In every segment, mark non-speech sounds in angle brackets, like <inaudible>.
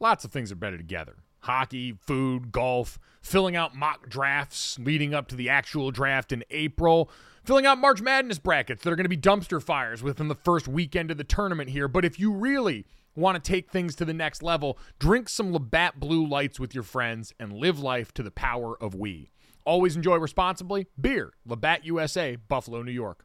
lots of things are better together hockey, food, golf, filling out mock drafts leading up to the actual draft in April, filling out March Madness brackets that are going to be dumpster fires within the first weekend of the tournament here. But if you really want to take things to the next level, drink some Labatt Blue Lights with your friends and live life to the power of we. Always enjoy responsibly. Beer, Labatt USA, Buffalo, New York.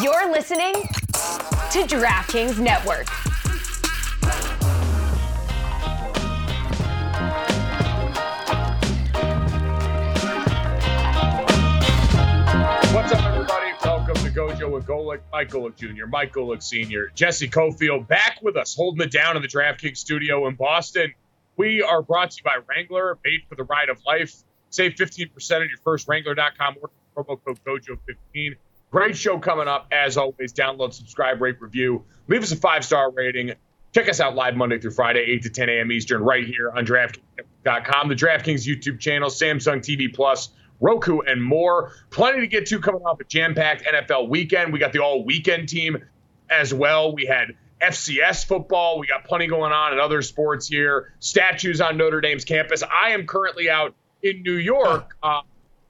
You're listening to DraftKings Network. What's up, everybody? Welcome to Gojo with Golic, Mike Golic Jr., Mike Golic Sr., Jesse Cofield back with us, holding it down in the DraftKings studio in Boston. We are brought to you by Wrangler, made for the ride of life. Save 15% on your first Wrangler.com order, promo code GOJO15. Great show coming up. As always, download, subscribe, rate, review. Leave us a five star rating. Check us out live Monday through Friday, 8 to 10 a.m. Eastern, right here on DraftKings.com, the DraftKings YouTube channel, Samsung TV Plus, Roku, and more. Plenty to get to coming off a jam packed NFL weekend. We got the all weekend team as well. We had FCS football. We got plenty going on in other sports here. Statues on Notre Dame's campus. I am currently out in New York. Uh,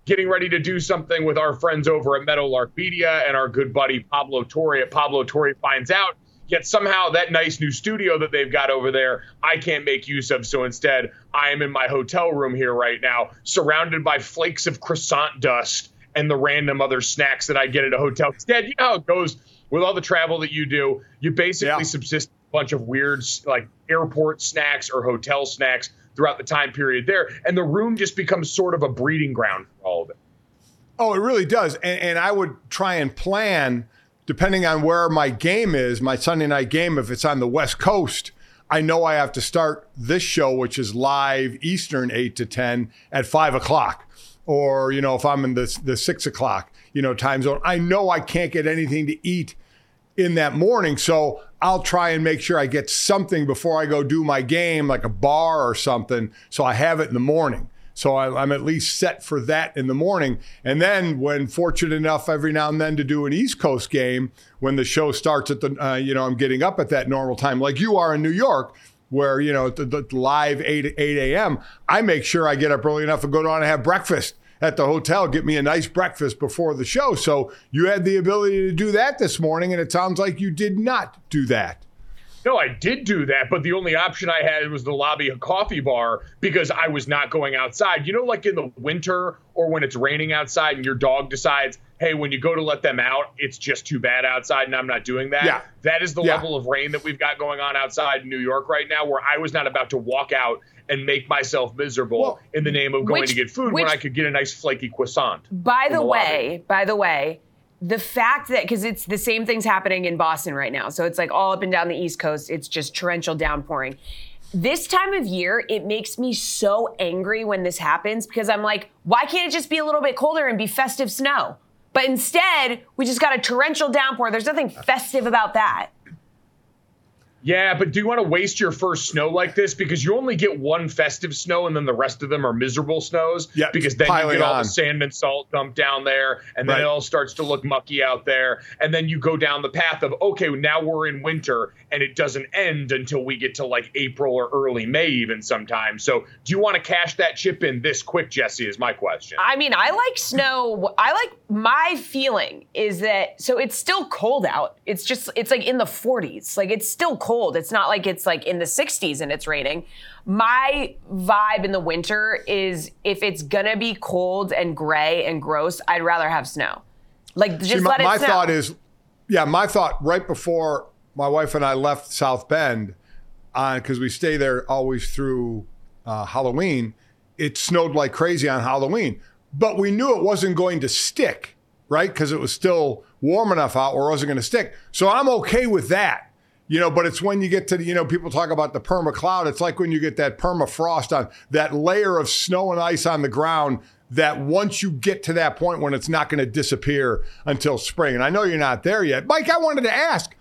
getting ready to do something with our friends over at Meadowlark Media and our good buddy Pablo Torre at Pablo Torre finds out. Yet somehow that nice new studio that they've got over there, I can't make use of. So instead, I am in my hotel room here right now, surrounded by flakes of croissant dust and the random other snacks that I get at a hotel. Instead, you know how it goes with all the travel that you do. You basically yeah. subsist a bunch of weird, like airport snacks or hotel snacks throughout the time period there. And the room just becomes sort of a breeding ground for all of it. Oh, it really does. And, and I would try and plan, depending on where my game is, my Sunday night game, if it's on the West Coast. I know I have to start this show, which is live Eastern, 8 to 10 at 5 o'clock. Or, you know, if I'm in the, the 6 o'clock, you know, time zone, I know I can't get anything to eat in that morning. So I'll try and make sure I get something before I go do my game, like a bar or something, so I have it in the morning. So I, am at least set for that in the morning. And then, when fortunate enough every now and then to do an East Coast game, when the show starts at the, uh, you know, I'm getting up at that normal time, like you are in New York, where you know the, the live 8 8 a.m. I make sure I get up early enough and go down and have breakfast at the hotel, get me a nice breakfast before the show. So you had the ability to do that this morning, and it sounds like you did not do that. No, I did do that, but the only option I had was the lobby coffee bar because I was not going outside. You know, like in the winter or when it's raining outside and your dog decides, hey, when you go to let them out, it's just too bad outside and I'm not doing that. Yeah. That is the yeah. level of rain that we've got going on outside New York right now, where I was not about to walk out and make myself miserable well, in the name of going which, to get food which, when I could get a nice flaky croissant. By the, the way, lobby. by the way, the fact that because it's the same things happening in Boston right now, so it's like all up and down the East Coast, it's just torrential downpouring. This time of year, it makes me so angry when this happens because I'm like, why can't it just be a little bit colder and be festive snow? But instead, we just got a torrential downpour. There's nothing festive about that. Yeah, but do you want to waste your first snow like this? Because you only get one festive snow and then the rest of them are miserable snows. Yeah, because then you get all the sand and salt dumped down there and then right. it all starts to look mucky out there. And then you go down the path of, okay, now we're in winter and it doesn't end until we get to like April or early May, even sometimes. So do you want to cash that chip in this quick, Jesse? Is my question. I mean, I like snow. I like my feeling is that so it's still cold out. It's just, it's like in the 40s. Like it's still cold cold. It's not like it's like in the 60s and it's raining. My vibe in the winter is if it's gonna be cold and gray and gross, I'd rather have snow. Like just See, my, let it my snow. thought is, yeah, my thought right before my wife and I left South Bend, on because we stay there always through uh, Halloween, it snowed like crazy on Halloween, but we knew it wasn't going to stick, right? Because it was still warm enough out where it wasn't going to stick. So I'm okay with that. You know, but it's when you get to the, you know, people talk about the perma cloud. It's like when you get that permafrost on that layer of snow and ice on the ground that once you get to that point when it's not going to disappear until spring. And I know you're not there yet. Mike, I wanted to ask,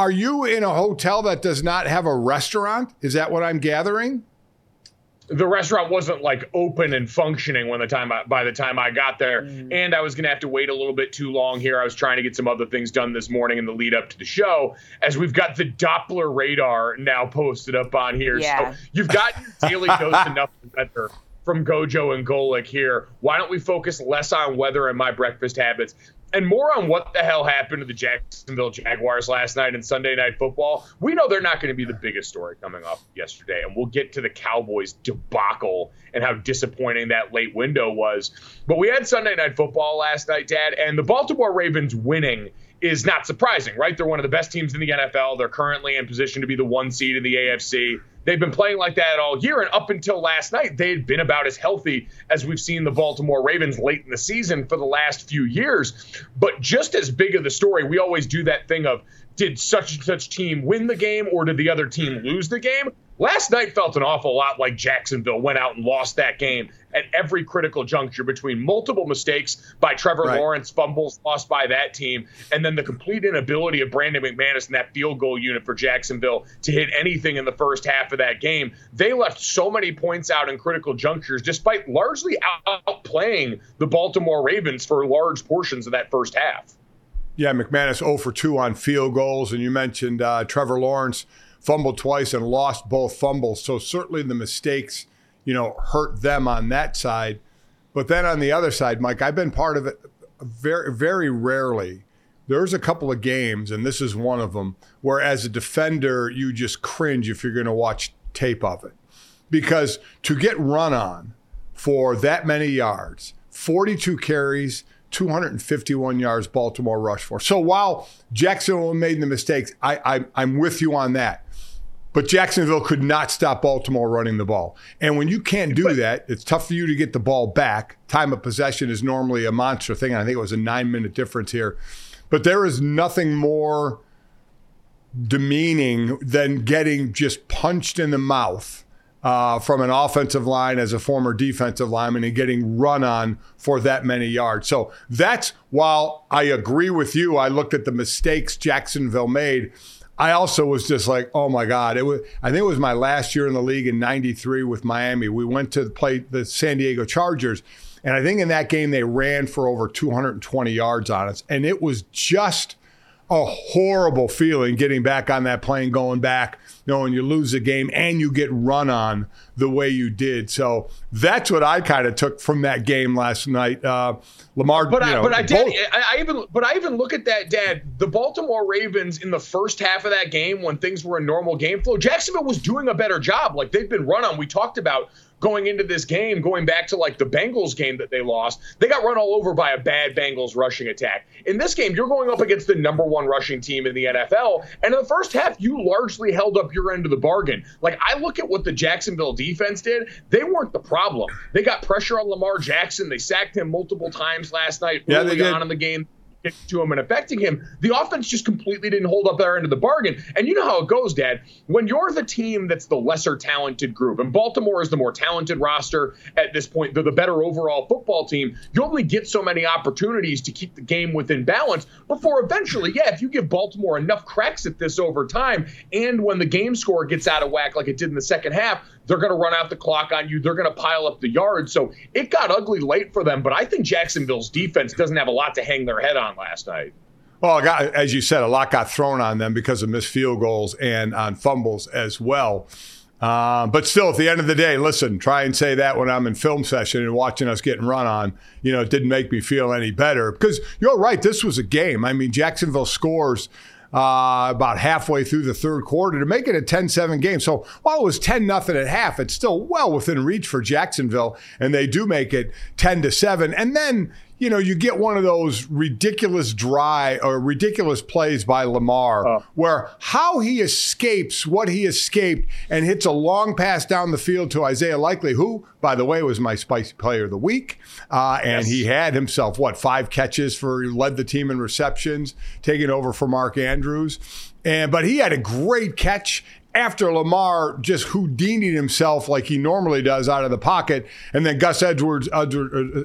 are you in a hotel that does not have a restaurant? Is that what I'm gathering? the restaurant wasn't like open and functioning when the time I, by the time I got there, Mm. and I was gonna have to wait a little bit too long here. I was trying to get some other things done this morning in the lead up to the show, as we've got the Doppler radar now posted up on here. Yeah. So you've got your daily <laughs> dose enough weather from Gojo and Golic here. Why don't we focus less on weather and my breakfast habits? And more on what the hell happened to the Jacksonville Jaguars last night in Sunday Night Football. We know they're not going to be the biggest story coming off yesterday, and we'll get to the Cowboys debacle and how disappointing that late window was. But we had Sunday Night Football last night, Dad, and the Baltimore Ravens winning is not surprising, right? They're one of the best teams in the NFL. They're currently in position to be the one seed in the AFC. They've been playing like that all year, and up until last night, they had been about as healthy as we've seen the Baltimore Ravens late in the season for the last few years. But just as big of the story, we always do that thing of did such and such team win the game or did the other team lose the game? Last night felt an awful lot like Jacksonville went out and lost that game at every critical juncture between multiple mistakes by Trevor Right. Lawrence, fumbles lost by that team, and then the complete inability of Brandon McManus and that field goal unit for Jacksonville to hit anything in the first half of that game. They left so many points out in critical junctures, despite largely outplaying the Baltimore Ravens for large portions of that first half. Yeah, McManus 0 for 2 on field goals. And you mentioned uh, Trevor Lawrence fumbled twice and lost both fumbles. So certainly the mistakes, you know, hurt them on that side. But then on the other side, Mike, I've been part of it very, very rarely. There's a couple of games, and this is one of them, where as a defender, you just cringe if you're going to watch tape of it. Because to get run on for that many yards, 42 carries, 251 yards Baltimore rushed for. So while Jacksonville made the mistakes, I, I, I'm with you on that. But Jacksonville could not stop Baltimore running the ball. And when you can't do that, it's tough for you to get the ball back. Time of possession is normally a monster thing. I think it was a nine minute difference here. But there is nothing more demeaning than getting just punched in the mouth uh, from an offensive line as a former defensive lineman and getting run on for that many yards. So that's while I agree with you, I looked at the mistakes Jacksonville made. I also was just like, oh my God. It was I think it was my last year in the league in ninety-three with Miami. We went to play the San Diego Chargers. And I think in that game they ran for over 220 yards on us. And it was just a horrible feeling getting back on that plane, going back, knowing you lose the game and you get run on the way you did. So that's what I kind of took from that game last night. Uh, Lamar, But you I, know, but I did. both- I, I even, but I even look at that, Dad. The Baltimore Ravens in the first half of that game, when things were in normal game flow, Jacksonville was doing a better job. Like they've been run on. We talked about going into this game, going back to like the Bengals game that they lost. They got run all over by a bad Bengals rushing attack. In this game, you're going up against the number one rushing team in the NFL, and in the first half, you largely held up your end of the bargain. Like I look at what the Jacksonville defense did, they weren't the problem. They got pressure on Lamar Jackson. They sacked him multiple times last night Yeah, early on in the game to him and affecting him. The offense just completely didn't hold up their end of the bargain. And you know how it goes, Dad. When you're the team that's the lesser talented group, and Baltimore is the more talented roster at this point, they're the better overall football team, you only get so many opportunities to keep the game within balance before eventually, yeah, if you give Baltimore enough cracks at this over time, and when the game score gets out of whack like it did in the second half, they're going to run out the clock on you. They're going to pile up the yards. So it got ugly late for them. But I think Jacksonville's defense doesn't have a lot to hang their head on last night. Well, got, as you said, a lot got thrown on them because of missed field goals and on fumbles as well. Uh, but still, at the end of the day, listen, try and say that when I'm in film session and watching us getting run on, you know, it didn't make me feel any better because you're right. This was a game. I mean, Jacksonville scores uh, about halfway through the third quarter to make it a 10 7 game. So while it was 10 nothing at half, it's still well within reach for Jacksonville, and they do make it 10 to 7. And then, you know, you get one of those ridiculous dry or ridiculous plays by Lamar Oh. where how he escapes what he escaped and hits a long pass down the field to Isaiah Likely, who, by the way, was my spicy player of the week. Uh, and he had himself, what, five catches for, led the team in receptions, taking over for Mark Andrews. And, but he had a great catch after Lamar just Houdini'd himself like he normally does out of the pocket, and then Gus Edwards, uh,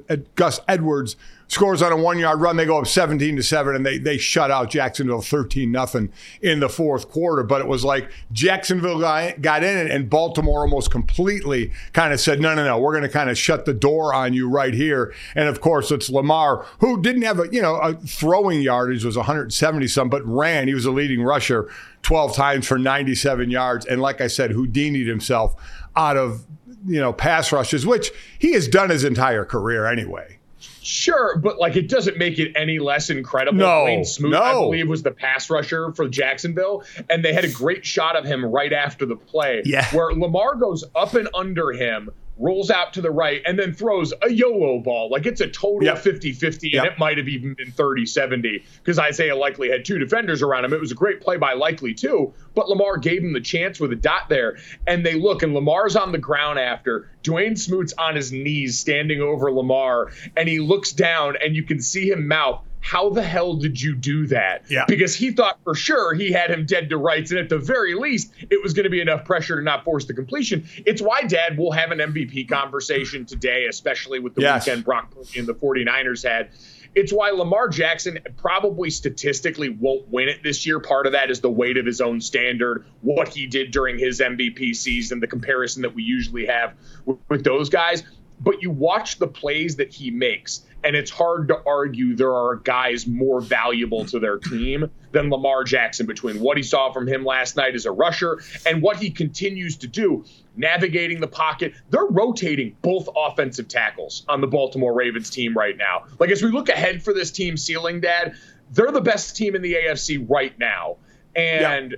uh, Gus Edwards scores on a one yard run. They go up 17 to 7, and they, they shut out Jacksonville 13 nothing in the fourth quarter. But it was like Jacksonville got, got in and Baltimore almost completely kind of said, no, no, no, we're going to kind of shut the door on you right here. And of course, it's Lamar, who didn't have a, you know, a throwing yardage was 170 some, but ran. He was a leading rusher 12 times for 97 yards. And like I said, Houdini'd himself out of, you know, pass rushes, which he has done his entire career anyway. Sure, but like it doesn't make it any less incredible. No, Dawuane Smoot, I believe, was the pass rusher for Jacksonville, and they had a great shot of him right after the play, Yeah. where Lamar goes up and under him, rolls out to the right, and then throws a YOLO ball. Like it's a total Yep. 50 50, Yep. and it might have even been 30 70 because Isaiah Likely had two defenders around him. It was a great play by Likely, too, but Lamar gave him the chance with a dot there. And they look, and Lamar's on the ground after. Dawuane Smoot's on his knees standing over Lamar, and he looks down, and you can see him mouth. How the hell did you do that? Yeah. Because he thought for sure he had him dead to rights, and at the very least, it was going to be enough pressure to not force the completion. It's why Dad will have an MVP conversation today, especially with the Yes. weekend Brock Purdy and the 49ers had. It's why Lamar Jackson probably statistically won't win it this year. Part of that is the weight of his own standard, what he did during his MVP season, the comparison that we usually have with, with those guys. But you watch the plays that he makes, and it's hard to argue there are guys more valuable to their team than Lamar Jackson between what he saw from him last night as a rusher and what he continues to do navigating the pocket. They're rotating both offensive tackles on the Baltimore Ravens team right now. Like as we look ahead for this team ceiling, Dad, they're the best team in the AFC right now. And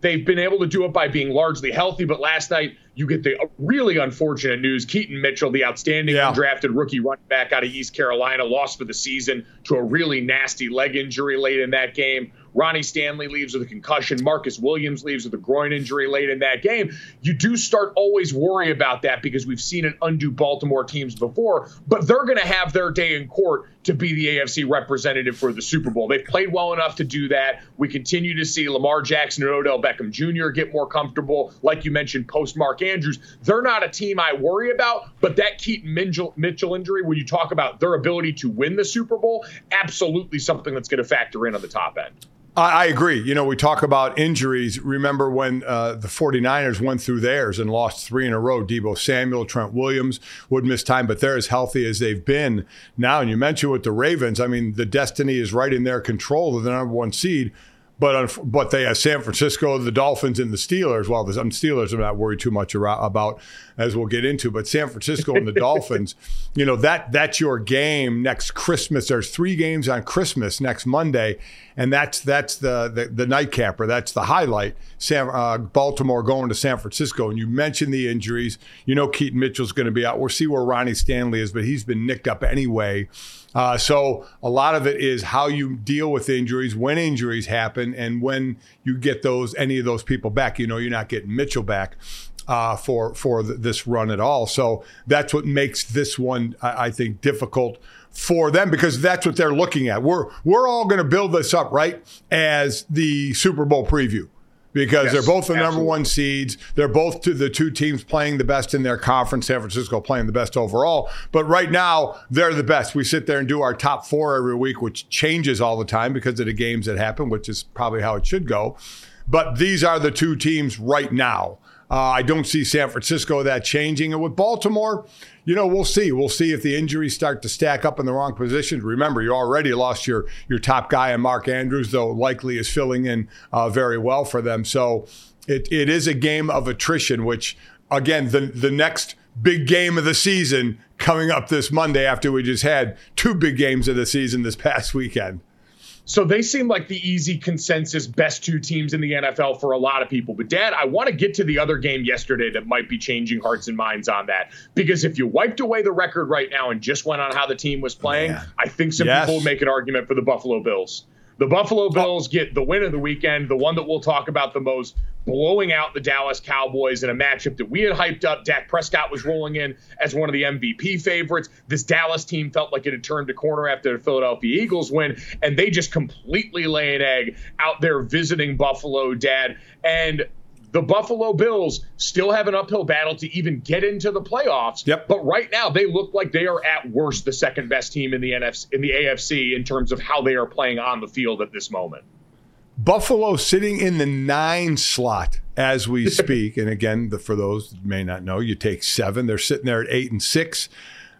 they've been able to do it by being largely healthy, but last night you get the really unfortunate news. Keaton Mitchell, the outstanding Yeah. undrafted rookie running back out of East Carolina, lost for the season to a really nasty leg injury late in that game. Ronnie Stanley leaves with a concussion. Marcus Williams leaves with a groin injury late in that game. You do start always worry about that because we've seen it undo Baltimore teams before, but they're going to have their day in court to be the AFC representative for the Super Bowl. They've played well enough to do that. We continue to see Lamar Jackson and Odell Beckham Jr. get more comfortable. Like you mentioned, post Mark Andrews, they're not a team I worry about, but that Keaton Mitchell, Mitchell injury, when you talk about their ability to win the Super Bowl, absolutely something that's going to factor in on the top end. I, I agree. You know, we talk about injuries. Remember when uh, the 49ers went through theirs and lost three in a row? Deebo Samuel, Trent Williams would miss time, but they're as healthy as they've been now. And you mentioned with the Ravens, I mean, the destiny is right in their control of the number one seed. But but they have San Francisco, the Dolphins, and the Steelers. Well, the um, Steelers I'm not worried too much about, as we'll get into. But San Francisco and the <laughs> Dolphins, you know that that's your game next Christmas. There's three games on Christmas next Monday, and that's that's the the, the nightcapper. That's the highlight. San, uh, Baltimore going to San Francisco, and you mentioned the injuries. You know Keaton Mitchell's going to be out. We'll see where Ronnie Stanley is, but he's been nicked up anyway. Uh, so a lot of it is how you deal with injuries, when injuries happen, and when you get those any of those people back. You know, you're not getting Mitchell back uh, for for th- this run at all. So that's what makes this one, I, I think, difficult for them because that's what they're looking at. We're we're all going to build this up right as the Super Bowl preview because Yes, they're both the number one seeds. They're both to the two teams playing the best in their conference. San Francisco playing the best overall. But right now, they're the best. We sit there and do our top four every week, which changes all the time because of the games that happen, which is probably how it should go. But these are the two teams right now. Uh, I don't see San Francisco that changing. And with Baltimore, you know, we'll see. We'll see if the injuries start to stack up in the wrong positions. Remember, you already lost your your top guy in Mark Andrews, though likely is filling in uh, very well for them. So it, it is a game of attrition, which again, the the next big game of the season coming up this Monday after we just had two big games of the season this past weekend. So they seem like the easy consensus best two teams in the NFL for a lot of people. But, Dad, I want to get to the other game yesterday that might be changing hearts and minds on that. Because if you wiped away the record right now and just went on how the team was playing, Man. I think some yes. people would make an argument for the Buffalo Bills. The Buffalo Bills get the win of the weekend, the one that we'll talk about the most, blowing out the Dallas Cowboys in a matchup that we had hyped up. Dak Prescott was rolling in as one of the MVP favorites. This Dallas team felt like it had turned a corner after the Philadelphia Eagles win, and they just completely lay an egg out there visiting Buffalo, Dad. And the Buffalo Bills still have an uphill battle to even get into the playoffs. Yep. But right now they look like they are at worst the second best team in the NFC in the AFC in terms of how they are playing on the field at this moment. Buffalo sitting in the nine slot as we <laughs> speak. and again, the, for those that may not know, you take seven. They're sitting there at eight and six.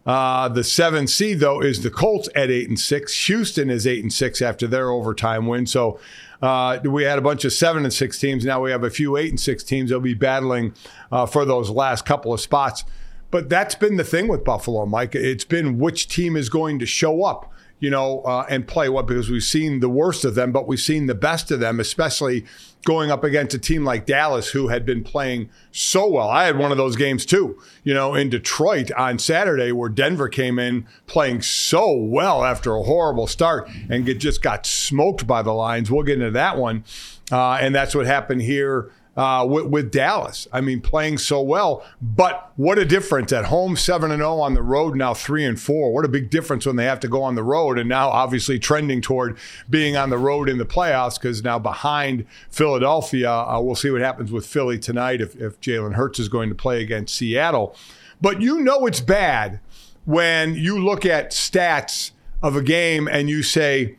Uh, the seven seed though is the Colts at eight and six. Houston is eight and six after their overtime win. So uh, we had a bunch of seven and six teams. Now we have a few eight and six teams. They'll be battling uh, for those last couple of spots. But that's been the thing with Buffalo, Mike. It's been which team is going to show up you know, uh, and play what because we've seen the worst of them, but we've seen the best of them, especially going up against a team like Dallas who had been playing so well. I had one of those games too, you know, in Detroit on Saturday where Denver came in playing so well after a horrible start and get, just got smoked by the Lions. We'll get into that one. Uh, and that's what happened here uh, with, with, Dallas. I mean, playing so well, but what a difference at home, seven and zero oh on the road now three and four. What a big difference when they have to go on the road, and now obviously trending toward being on the road in the playoffs because now behind Philadelphia. Uh, we'll see what happens with Philly tonight if, if Jalen Hurts is going to play against Seattle. But you know it's bad when you look at stats of a game and you say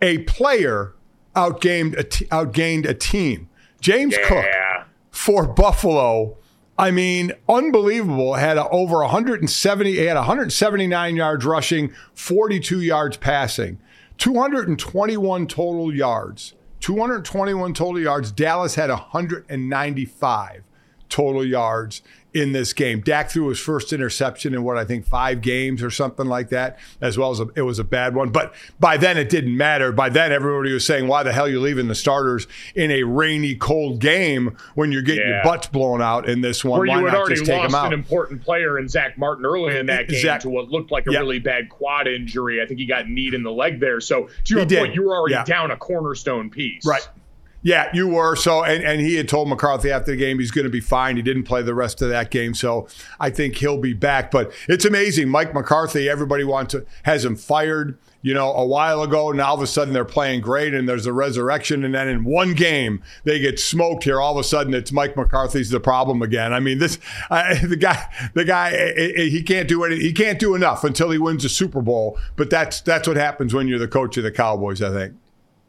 a player outgained a t- outgained a team. James yeah. Cook for Buffalo. I mean, unbelievable. Had a, over 170, he had 179 yards rushing, 42 yards passing, 221 total yards. 221 total yards. Dallas had 195 total yards in this game. Dak threw his first interception in what I think five games or something like that, as well as a, it was a bad one. But by then it didn't matter. By then everybody was saying, "Why the hell are you leaving the starters in a rainy, cold game when you're getting yeah. your butts blown out in this one? Where Why you had already lost an important player in Zack Martin early in that game Zack, to what looked like a really bad quad injury. I think he got kneed in the leg there. So to your point, you were already yeah. down a cornerstone piece. Right. Yeah, you were. So, and, and he had told McCarthy after the game he's going to be fine. He didn't play the rest of that game. So I think he'll be back. But it's amazing. Mike McCarthy, everybody wants to, has him fired, you know, a while ago. Now all of a sudden they're playing great and there's a resurrection. And then in one game, they get smoked here. All of a sudden it's Mike McCarthy's the problem again. I mean, this, uh, <laughs> the guy, the guy, he can't do any, he can't do enough until he wins a Super Bowl. But that's, that's what happens when you're the coach of the Cowboys, I think.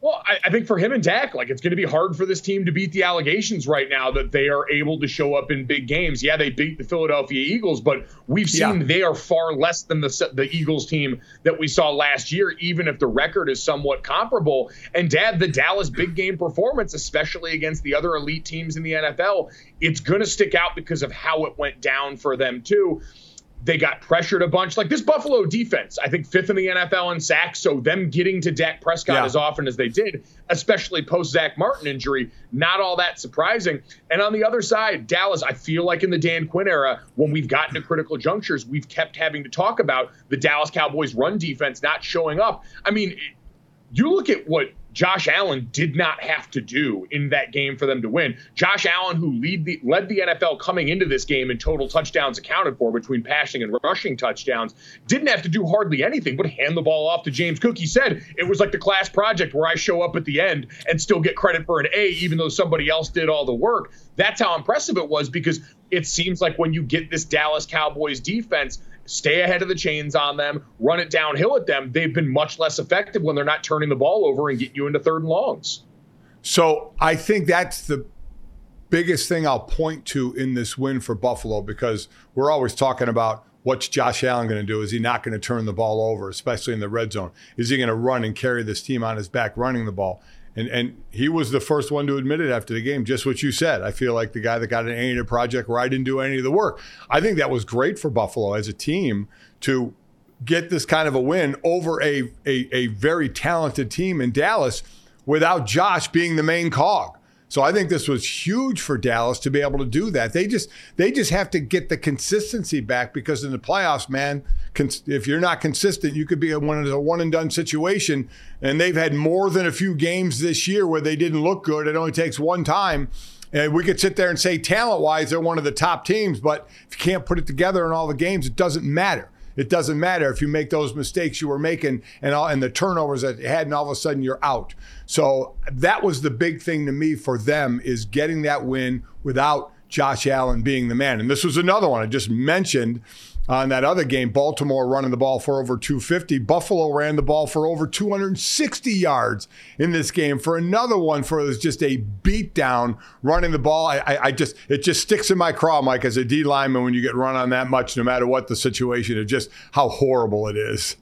Well, I, I, think for him and Dak, like it's going to be hard for this team to beat the allegations right now that they are able to show up in big games. Yeah, they beat the Philadelphia Eagles, but we've seen yeah. they are far less than the the Eagles team that we saw last year, even if the record is somewhat comparable. And Dad, the Dallas big game performance, especially against the other elite teams in the NFL, it's going to stick out because of how it went down for them too. They got pressured a bunch. Like this Buffalo defense, I think fifth in the NFL in sacks. So them getting to Dak Prescott yeah. as often as they did, especially post Zack Martin injury, not all that surprising. And on the other side, Dallas, I feel like in the Dan Quinn era, when we've gotten to critical junctures, we've kept having to talk about the Dallas Cowboys run defense not showing up. I mean, you look at what Josh Allen did not have to do in that game for them to win. Josh Allen, who lead the, led the NFL coming into this game in total touchdowns accounted for between passing and rushing touchdowns, didn't have to do hardly anything but hand the ball off to James Cook. He said it was like the class project where I show up at the end and still get credit for an A, even though somebody else did all the work. That's how impressive it was because it seems like when you get this Dallas Cowboys defense, stay ahead of the chains on them, run it downhill at them, they've been much less effective when they're not turning the ball over and getting you into third and longs. So I think that's the biggest thing I'll point to in this win for Buffalo because we're always talking about what's Josh Allen going to do? Is he not going to turn the ball over, especially in the red zone? Is he going to run and carry this team on his back running the ball? And and he was the first one to admit it after the game, just what you said. I feel like the guy that got an A in a project where I didn't do any of the work. I think that was great for Buffalo as a team to get this kind of a win over a, a, a very talented team in Dallas without Josh being the main cog. So I think this was huge for Dallas to be able to do that. They just they just have to get the consistency back because in the playoffs, man, if you're not consistent, you could be a one, a one and done situation. And they've had more than a few games this year where they didn't look good. It only takes one time. And we could sit there and say talent wise, they're one of the top teams, but if you can't put it together in all the games, it doesn't matter. It doesn't matter if you make those mistakes you were making and all, and the turnovers that you had, and all of a sudden you're out. So that was the big thing to me for them is getting that win without Josh Allen being the man. And this was another one I just mentioned on that other game, Baltimore running the ball for over 250. Buffalo ran the ball for over 260 yards in this game for another one for was just a beatdown running the ball. I, I, I, just it just sticks in my craw, Mike, as a D lineman when you get run on that much, no matter what the situation, of just how horrible it is.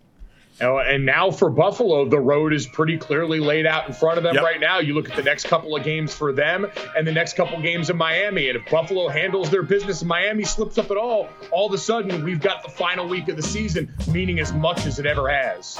Uh, and now for Buffalo, the road is pretty clearly laid out in front of them yep. right now. You look at the next couple of games for them and the next couple of games in Miami. And if Buffalo handles their business and Miami slips up at all, all of a sudden we've got the final week of the season, meaning as much as it ever has.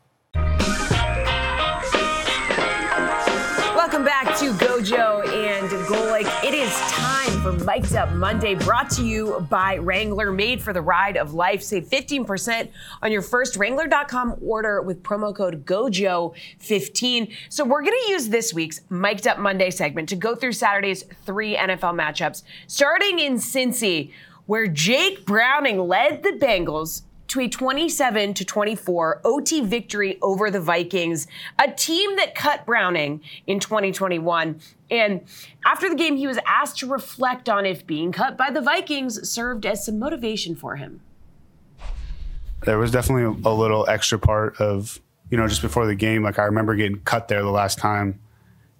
Mike'd Up Monday, brought to you by Wrangler, made for the ride of life. Save 15% on your first Wrangler.com order with promo code GOJO15. So we're going to use this week's Mike'd Up Monday segment to go through Saturday's three NFL matchups, starting in Cincy, where Jake Browning led the Bengals to a 27 to 24 OT victory over the Vikings, a team that cut Browning in 2021. And after the game, he was asked to reflect on if being cut by the Vikings served as some motivation for him. There was definitely a little extra part of, you know, just before the game. Like I remember getting cut there the last time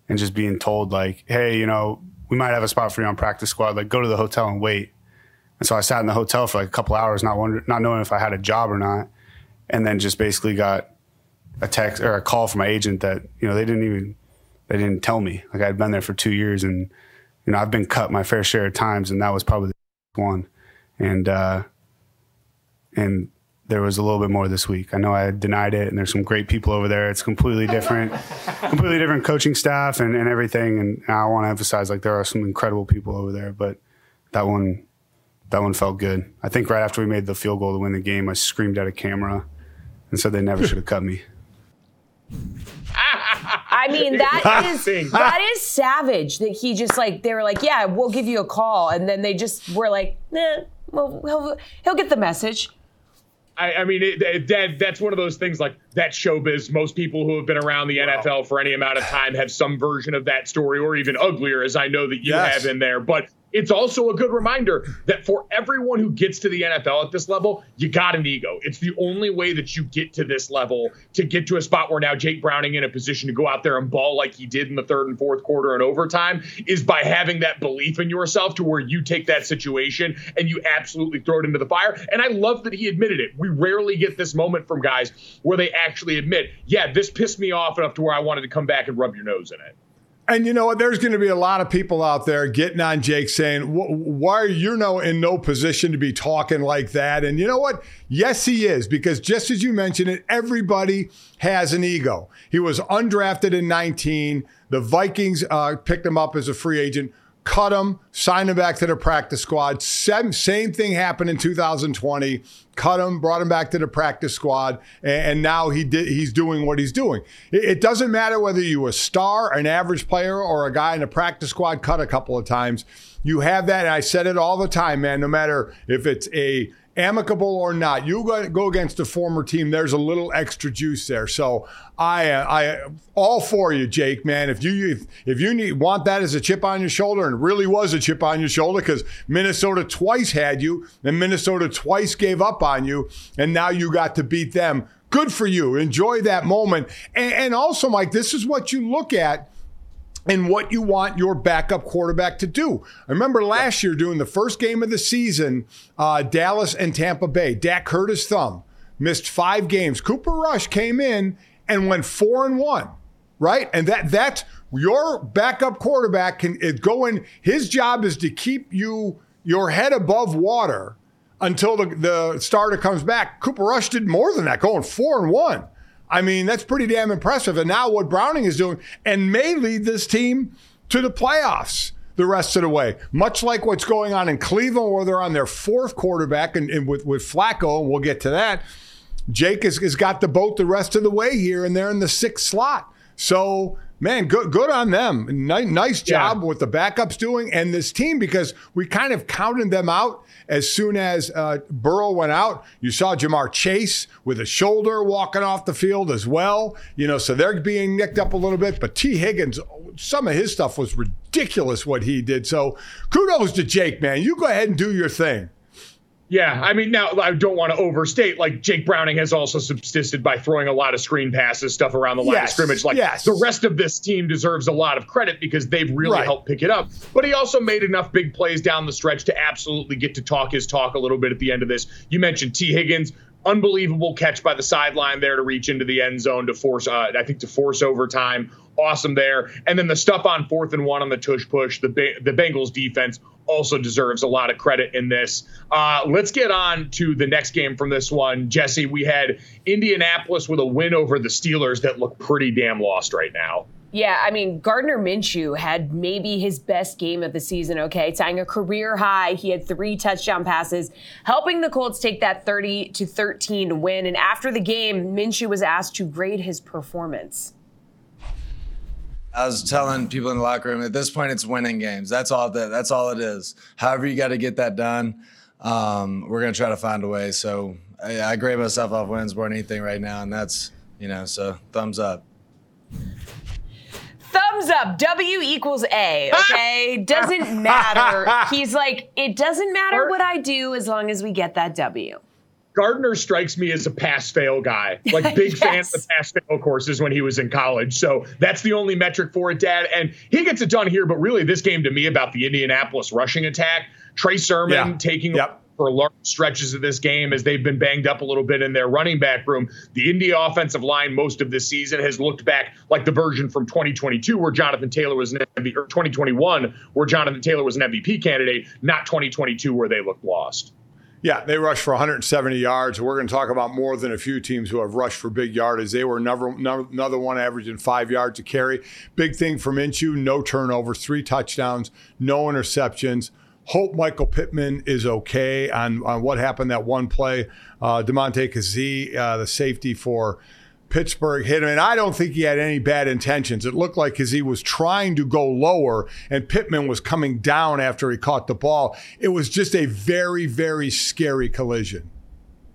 and just being told, like, hey, you know, we might have a spot for you on practice squad. Like, go to the hotel and wait. And so I sat in the hotel for like a couple hours, not wonder, not knowing if I had a job or not, and then just basically got a text or a call from my agent that you know they didn't even they didn't tell me. Like I'd been there for two years, and you know I've been cut my fair share of times, and that was probably the one. And uh, and there was a little bit more this week. I know I denied it, and there's some great people over there. It's completely different, <laughs> completely different coaching staff and, and everything. And I want to emphasize like there are some incredible people over there, but that one that one felt good. I think right after we made the field goal to win the game, I screamed at a camera and said they never should have cut me. I mean that <laughs> is that is savage that he just like they were like yeah we'll give you a call and then they just were like nah well he'll he'll get the message. I, I mean it, it, that that's one of those things like that showbiz. Most people who have been around the wow. NFL for any amount of time have some version of that story or even uglier as I know that you yes. have in there. But it's also a good reminder that for everyone who gets to the NFL at this level, you got an ego. It's the only way that you get to this level to get to a spot where now Jake Browning in a position to go out there and ball like he did in the third and fourth quarter and overtime is by having that belief in yourself to where you take that situation and you absolutely throw it into the fire. And I love that he admitted it. We rarely get this moment from guys where they actually admit, yeah, this pissed me off enough to where I wanted to come back and rub your nose in it. And you know what? There's going to be a lot of people out there getting on Jake saying, "Why are you no in no position to be talking like that?" And you know what? Yes, he is because just as you mentioned it, everybody has an ego. He was undrafted in 19. The Vikings uh, picked him up as a free agent cut him, signed him back to the practice squad. Same, same thing happened in 2020. Cut him, brought him back to the practice squad, and, and now he did, he's doing what he's doing. It, it, doesn't matter whether you're a star, an average player, or a guy in the practice squad cut a couple of times. You have that, and I said it all the time, man. No matter if it's a amicable or not, you go, against a former team. There's a little extra juice there. So I, uh, I, all for you, Jake, man. If you if, if you need want that as a chip on your shoulder, and really was a chip on your shoulder, because Minnesota twice had you, and Minnesota twice gave up on you, and now you got to beat them. Good for you. Enjoy that moment. And, and also, Mike, this is what you look at and what you want your backup quarterback to do. I remember last year doing the first game of the season, uh, Dallas and Tampa Bay. Dak hurt his thumb, missed five games. Cooper Rush came in and went four and one, right? And that that's your backup quarterback can go in. His job is to keep you your head above water until the, the starter comes back. Cooper Rush did more than that, going four and one. I mean, that's pretty damn impressive. And now what Browning is doing and may lead this team to the playoffs the rest of the way. Much like what's going on in Cleveland, where they're on their fourth quarterback and, and with, with Flacco, and we'll get to that. Jake has, has got the boat the rest of the way here, and they're in the sixth slot. So man, good good on them. Nice, nice job yeah. what the backups doing and this team because we kind of counted them out as soon as uh, Burrow went out. You saw Ja'Marr Chase with a shoulder walking off the field as well. You know, so they're being nicked up a little bit. But Tee Higgins, some of his stuff was ridiculous what he did. So kudos to Jake, man. You go ahead and do your thing. Yeah, I mean, now I don't want to overstate. Like Jake Browning has also subsisted by throwing a lot of screen passes, stuff around the line yes, of scrimmage. Like yes. the rest of this team deserves a lot of credit because they've really right. helped pick it up. But he also made enough big plays down the stretch to absolutely get to talk his talk a little bit at the end of this. You mentioned Tee Higgins, unbelievable catch by the sideline there to reach into the end zone to force, uh, I think, to force overtime. Awesome there. And then the stuff on fourth and one on the tush push, the the Bengals defense also deserves a lot of credit in this. Uh, let's get on to the next game from this one. Jesse, we had Indianapolis with a win over the Steelers that look pretty damn lost right now. Yeah, I mean, Gardner Minshew had maybe his best game of the season, okay? Tying a career high. He had three touchdown passes, helping the Colts take that 30 to 13 win. And after the game, Minshew was asked to grade his performance. I was telling people in the locker room at this point it's winning games. That's all that that's all it is. However you got to get that done, um, we're gonna try to find a way. So I, I grade myself off wins more than anything right now, and that's you know so thumbs up. Thumbs up. W equals A. <laughs> Okay, doesn't matter. He's like, it doesn't matter what I do as long as we get that W. Gardner strikes me as a pass fail guy, <laughs> like big yes. fan of the pass fail courses when he was in college. So that's the only metric for it, Dad. And he gets it done here. But really, this game to me about the Indianapolis rushing attack, Trey Sermon yeah. taking yep. for large stretches of this game as they've been banged up a little bit in their running back room. The India offensive line most of this season has looked back like the version from 2022 where Jonathan Taylor was an MVP, or 2021 where Jonathan Taylor was an MVP candidate, not 2022 where they looked lost. Yeah, they rushed for 170 yards. We're going to talk about more than a few teams who have rushed for big yardage. They were another, another one averaging five yards a carry. Big thing for Minshew, no turnovers, three touchdowns, no interceptions. Hope Michael Pittman is okay on, on what happened that one play. Uh, Damontae Kazee, uh, the safety for Pittsburgh hit him. And I don't think he had any bad intentions. It looked like as he was trying to go lower and Pittman was coming down after he caught the ball. It was just a very, very scary collision.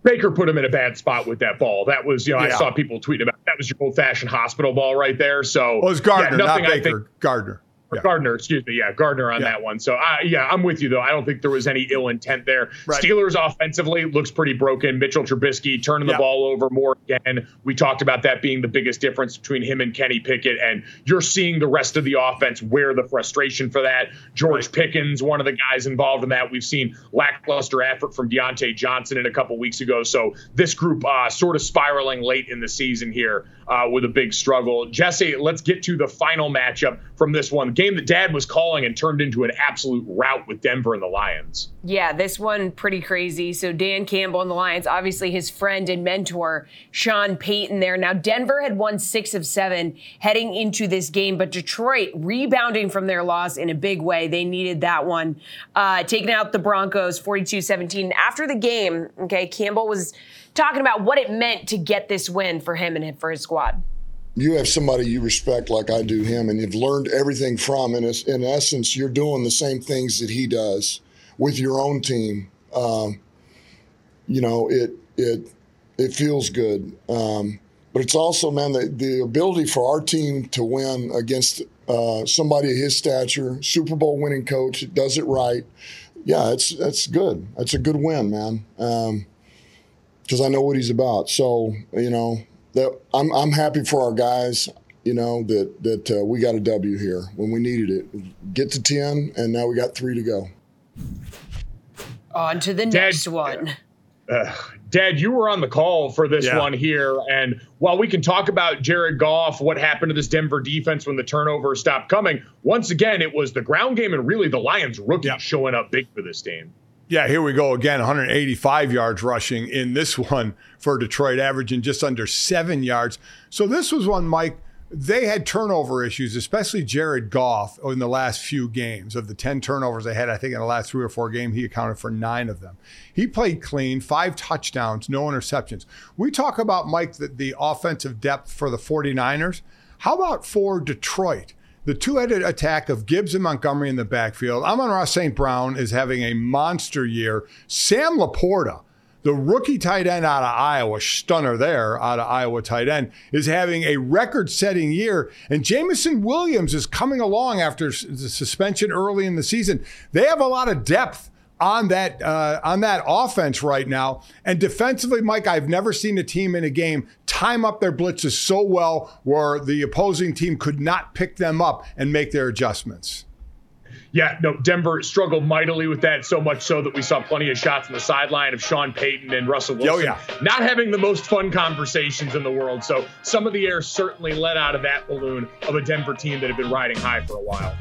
Baker put him in a bad spot with that ball. That was, you know, yeah. I saw people tweet about that was your old fashioned hospital ball right there. So well, it was Gardner, yeah, not Baker. Think, Gardner yeah. Gardner, excuse me. Yeah, Gardner on yeah. that one. So, uh, yeah, I'm with you, though. I don't think there was any ill intent there. Right. Steelers offensively looks pretty broken. Mitchell Trubisky turning the yeah. ball over more again. We talked about that being the biggest difference between him and Kenny Pickett. And you're seeing the rest of the offense wear the frustration for that. George right. Pickens, one of the guys involved in that. We've seen lackluster effort from Diontae Johnson in a couple weeks ago. So, this group uh, sort of spiraling late in the season here uh, with a big struggle. Jesse, let's get to the final matchup from this one game that Dad was calling and turned into an absolute rout with Denver and the Lions. Yeah, this one pretty crazy. So Dan Campbell and the Lions, obviously his friend and mentor Sean Payton there. Now Denver had won six of seven heading into this game, but Detroit rebounding from their loss in a big way. They needed that one, uh, taking out the Broncos 42-17. After the game, okay, Campbell was talking about what it meant to get this win for him and for his squad you have somebody you respect like I do him, and you've learned everything from. And in essence, you're doing the same things that he does with your own team. Um, you know, it it it feels good. Um, but it's also, man, the, the ability for our team to win against uh, somebody of his stature, Super Bowl winning coach, does it right. Yeah, it's that's good. That's a good win, man. Because um, I know what he's about. So you know, that I'm I'm happy for our guys. You know that that uh, we got a W here when we needed it. Get to ten, and now we got three to go. On to the next one. Uh, Dad, you were on the call for this yeah. one here. And while we can talk about Jared Goff, what happened to this Denver defense when the turnovers stopped coming, once again, it was the ground game and really the Lions rookie yeah. showing up big for this team. Yeah, here we go again. 185 yards rushing in this <laughs> one for Detroit, averaging just under seven yards. So this was one, Mike, they had turnover issues, especially Jared Goff in the last few games. Of the 10 turnovers they had, I think in the last three or four games, he accounted for nine of them. He played clean, five touchdowns, no interceptions. We talk about, Mike, the, the offensive depth for the 49ers. How about for Detroit? The two headed attack of Gibbs and Montgomery in the backfield. Amon-Ra St. Brown is having a monster year. Sam LaPorta the rookie tight end out of Iowa, stunner there out of Iowa tight end, is having a record setting year. And Jameson Williams is coming along after the suspension early in the season. They have a lot of depth on that uh, on that offense right now. And defensively, Mike, I've never seen a team in a game time up their blitzes so well where the opposing team could not pick them up and make their adjustments. Yeah, no, Denver struggled mightily with that, so much so that we saw plenty of shots on the sideline of Sean Payton and Russell Wilson oh, yeah. not having the most fun conversations in the world. So some of the air certainly let out of that balloon of a Denver team that had been riding high for a while.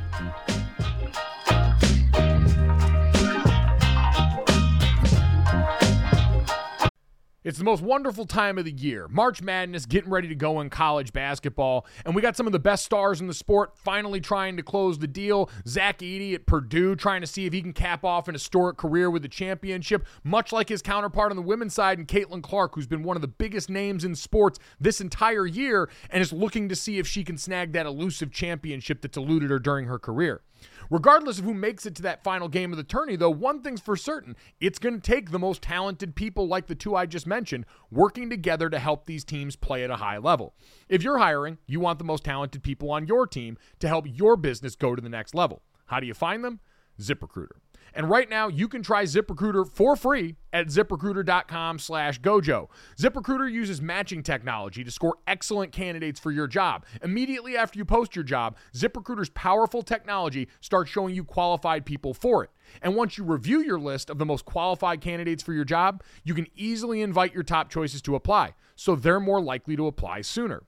It's the most wonderful time of the year. March Madness getting ready to go in college basketball. And we got some of the best stars in the sport finally trying to close the deal. Zach Edey at Purdue trying to see if he can cap off an historic career with a championship, much like his counterpart on the women's side and Caitlin Clark, who's been one of the biggest names in sports this entire year and is looking to see if she can snag that elusive championship that's eluded her during her career. Regardless of who makes it to that final game of the tourney, though, one thing's for certain it's going to take the most talented people like the two I just mentioned working together to help these teams play at a high level. If you're hiring, you want the most talented people on your team to help your business go to the next level. How do you find them? ZipRecruiter. And right now, you can try ZipRecruiter for free at ziprecruiter.com slash gojo. ZipRecruiter uses matching technology to score excellent candidates for your job. Immediately after you post your job, ZipRecruiter's powerful technology starts showing you qualified people for it. And once you review your list of the most qualified candidates for your job, you can easily invite your top choices to apply, so they're more likely to apply sooner.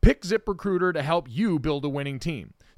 Pick ZipRecruiter to help you build a winning team.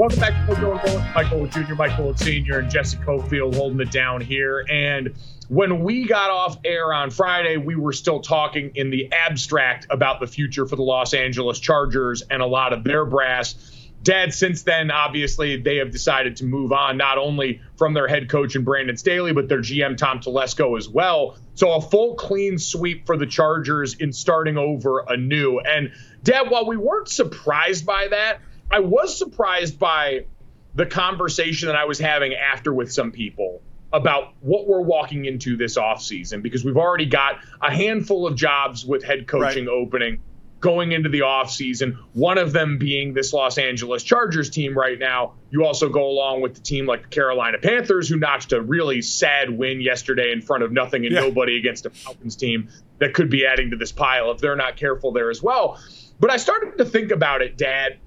Welcome back to Gojo Michael Jr., Michael Sr., and Jesse Cofield holding it down here. And when we got off air on Friday, we were still talking in the abstract about the future for the Los Angeles Chargers and a lot of their brass. Dad, since then, obviously, they have decided to move on, not only from their head coach and Brandon Staley, but their GM, Tom Telesco, as well. So a full clean sweep for the Chargers in starting over anew. And, Dad, while we weren't surprised by that, I was surprised by the conversation that I was having after with some people about what we're walking into this offseason because we've already got a handful of jobs with head coaching right. opening going into the offseason, one of them being this Los Angeles Chargers team right now. You also go along with the team like the Carolina Panthers, who notched a really sad win yesterday in front of nothing and yeah. nobody against a Falcons team that could be adding to this pile if they're not careful there as well. But I started to think about it, Dad.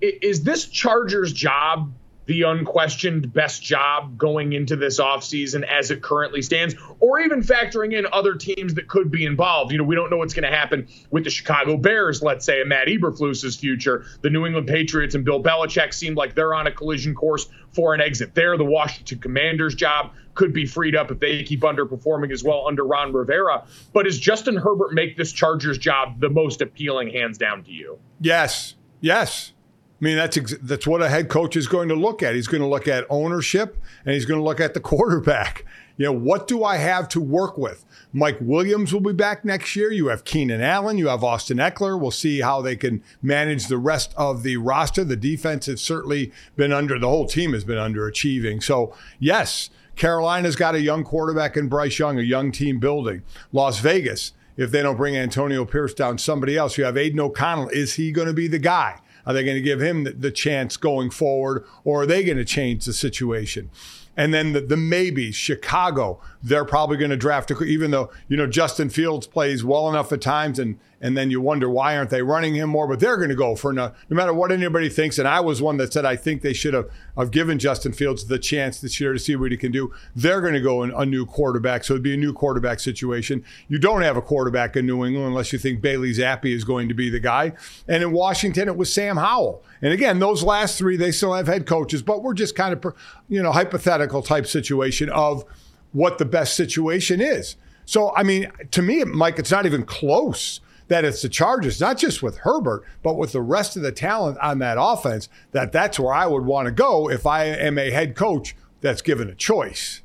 Is this Chargers job the unquestioned best job going into this offseason as it currently stands, or even factoring in other teams that could be involved. You know, we don't know what's going to happen with the Chicago Bears, let's say, and Matt Eberflus's future. The New England Patriots and Bill Belichick seem like they're on a collision course for an exit there. The Washington Commanders job could be freed up if they keep underperforming as well under Ron Rivera. But does Justin Herbert make this Chargers job the most appealing, hands down to you? Yes. Yes. I mean, that's ex- that's what a head coach is going to look at. He's going to look at ownership and he's going to look at the <laughs> quarterback. You know, what do I have to work with? Mike Williams will be back next year. You have Keenan Allen. You have Austin Ekeler. We'll see how they can manage the rest of the roster. The defense has certainly been under, the whole team has been underachieving. So, yes, Carolina's got a young quarterback in Bryce Young, a young team building. Las Vegas, if they don't bring Antonio Pierce down, somebody else. You have Aidan O'Connell. Is he going to be the guy? Are they going to give him the, the chance going forward, or are they going to change the situation? And then the, the maybes, Chicago, they're probably going to draft, a, even though, you know, Justin Fields plays well enough at times and and then you wonder why aren't they running him more? But they're going to go for no, no matter what anybody thinks. And I was one that said I think they should have, have given Justin Fields the chance this year to see what he can do. They're going to go in a new quarterback, so it'd be a new quarterback situation. You don't have a quarterback in New England unless you think Bailey Zappe is going to be the guy. And in Washington, it was Sam Howell. And again, those last three, they still have head coaches, but we're just kind of, you know, hypothetical type situation of what the best situation is. So, I mean, to me, Mike, it's not even close that it's the Chargers, not just with Herbert, but with the rest of the talent on that offense, that that's where I would want to go if I am a head coach that's given a choice.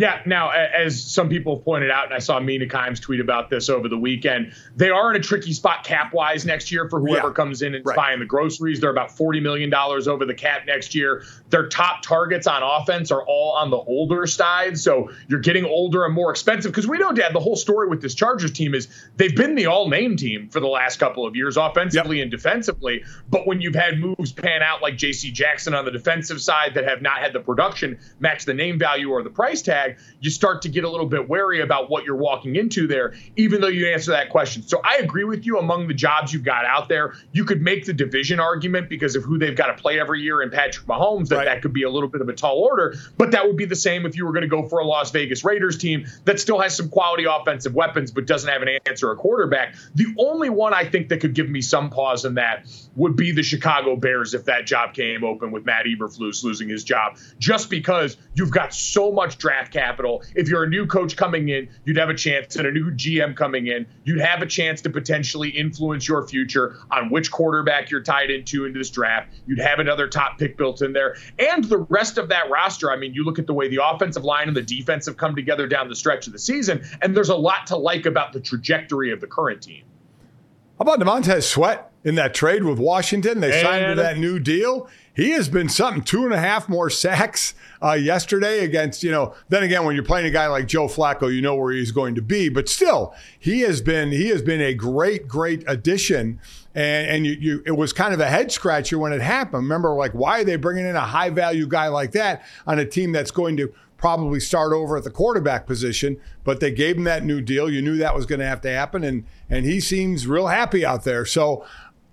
Yeah. Now, as some people have pointed out, and I saw Mina Kimes tweet about this over the weekend, they are in a tricky spot cap wise next year for whoever yeah. comes in and right. buying the groceries. They're about $40 million over the cap next year. Their top targets on offense are all on the older side. So you're getting older and more expensive because we know, Dad, the whole story with this Chargers team is they've been the all name team for the last couple of years, offensively yep. and defensively. But when you've had moves pan out like J.C. Jackson on the defensive side that have not had the production match the name value or the price tag, you start to get a little bit wary about what you're walking into there, even though you answer that question. So I agree with you among the jobs you've got out there. You could make the division argument because of who they've got to play every year in Patrick Mahomes, that right. that could be a little bit of a tall order. But that would be the same if you were going to go for a Las Vegas Raiders team that still has some quality offensive weapons, but doesn't have an answer a quarterback. The only one I think that could give me some pause in that would be the Chicago Bears if that job came open with Matt Eberflus losing his job, just because you've got so much draft capital. If you're a new coach coming in, you'd have a chance, and a new GM coming in, you'd have a chance to potentially influence your future on which quarterback you're tied into into this draft. You'd have another top pick built in there, and the rest of that roster. I mean, you look at the way the offensive line and the defense have come together down the stretch of the season, and there's a lot to like about the trajectory of the current team. How about Montez Sweat in that trade with Washington? They and signed that new deal. He has been something two and a half more sacks uh, yesterday against, you know, then again, when you're playing a guy like Joe Flacco, you know where he's going to be. But still, he has been he has been a great, great addition. And, and you, you, it was kind of a head scratcher when it happened. Remember, like, why are they bringing in a high value guy like that on a team that's going to probably start over at the quarterback position, but they gave him that new deal. You knew that was going to have to happen, and and he seems real happy out there. So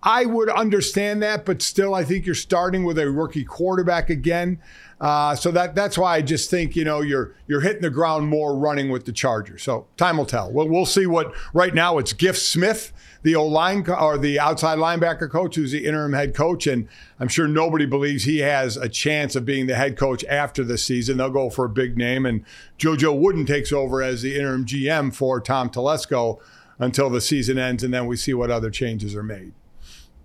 I would understand that, but still, I think you're starting with a rookie quarterback again. Uh, so that that's why I just think you know you're you're hitting the ground more running with the Chargers. So time will tell. We'll, we'll see what. Right now, it's Giff Smith the O line or the outside linebacker coach, who's the interim head coach, and I'm sure nobody believes he has a chance of being the head coach after the season. They'll go for a big name, and JoJo Wooden takes over as the interim GM for Tom Telesco until the season ends, and then we see what other changes are made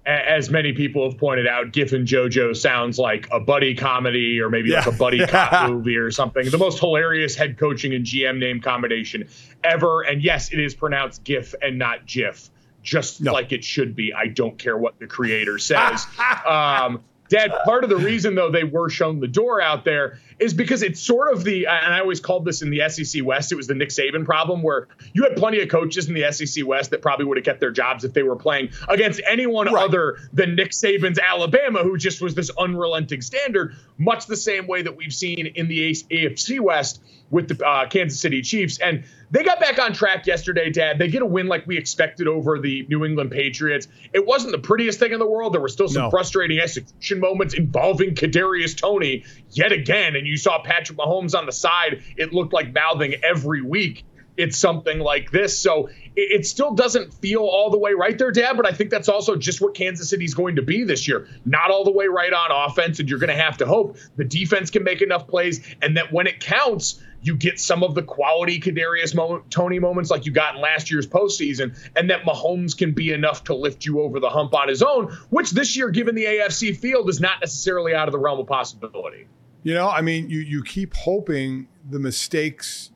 as many people have pointed out, Giff and JoJo sounds like a buddy comedy or maybe yeah. like a buddy cop <laughs> movie or something. The most hilarious head coaching and GM name combination ever. And yes, it is pronounced Giff and not Jiff just no. like it should be. I don't care what the creator <laughs> says. um, Dad, part of the reason though they were shown the door out there is because it's sort of the and I always called this in the SEC West. It was the Nick Saban problem where you had plenty of coaches in the SEC West that probably would have kept their jobs if they were playing against anyone right. other than Nick Saban's Alabama, who just was this unrelenting standard. Much the same way that we've seen in the AFC West with the uh, Kansas City Chiefs. And they got back on track yesterday, Dad. They get a win like we expected over the New England Patriots. It wasn't the prettiest thing in the world. There were still some no. frustrating execution moments involving Kadarius Toney yet again. And you saw Patrick Mahomes on the side. It looked like mouthing every week it's something like this. So it, it, still doesn't feel all the way right there, Dad. But I think that's also just what Kansas City's going to be this year. Not all the way right on offense, and you're going to have to hope the defense can make enough plays, and that when it counts, you get some of the quality Kadarius Toney moments like you got in last year's postseason, and that Mahomes can be enough to lift you over the hump on his own, which this year, given the AFC field, is not necessarily out of the realm of possibility. You know, I mean, you you keep hoping the mistakes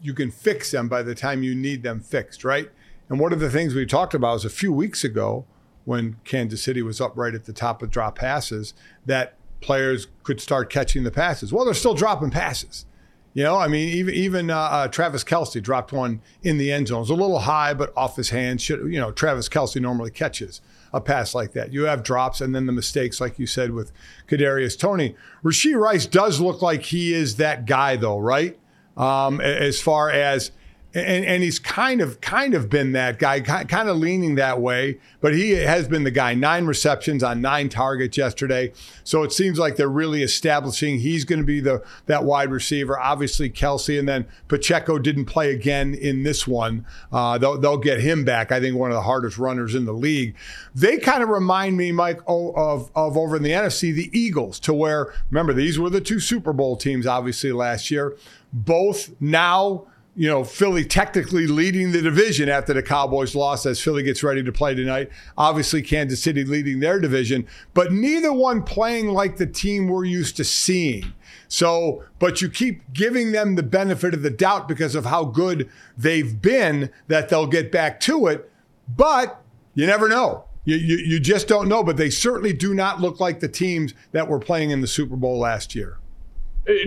you can fix them by the time you need them fixed, right? And one of the things we talked about was a few weeks ago when Kansas City was up right at the top of drop passes that players could start catching the passes. Well, they're still dropping passes. You know, I mean, even even uh, uh, Travis Kelce dropped one in the end zone. It was a little high, but off his hands. Should, you know, Travis Kelce normally catches a pass like that. You have drops and then the mistakes, like you said with Kadarius Toney. Rashee Rice does look like he is that guy, though, right? Um, as far as and, and he's kind of kind of been that guy, kind of leaning that way. But he has been the guy. Nine receptions on nine targets yesterday. So it seems like they're really establishing he's going to be the that wide receiver. Obviously Kelce, and then Pacheco didn't play again in this one. Uh, they'll, they'll get him back. I think one of the hardest runners in the league. They kind of remind me, Mike, of of over in the NFC, the Eagles. To where remember these were the two Super Bowl teams, obviously last year. Both now you know, Philly technically leading the division after the Cowboys lost as Philly gets ready to play tonight. Obviously, Kansas City leading their division, but neither one playing like the team we're used to seeing. So, but you keep giving them the benefit of the doubt because of how good they've been that they'll get back to it. But you never know. You, you, you just don't know. But they certainly do not look like the teams that were playing in the Super Bowl last year.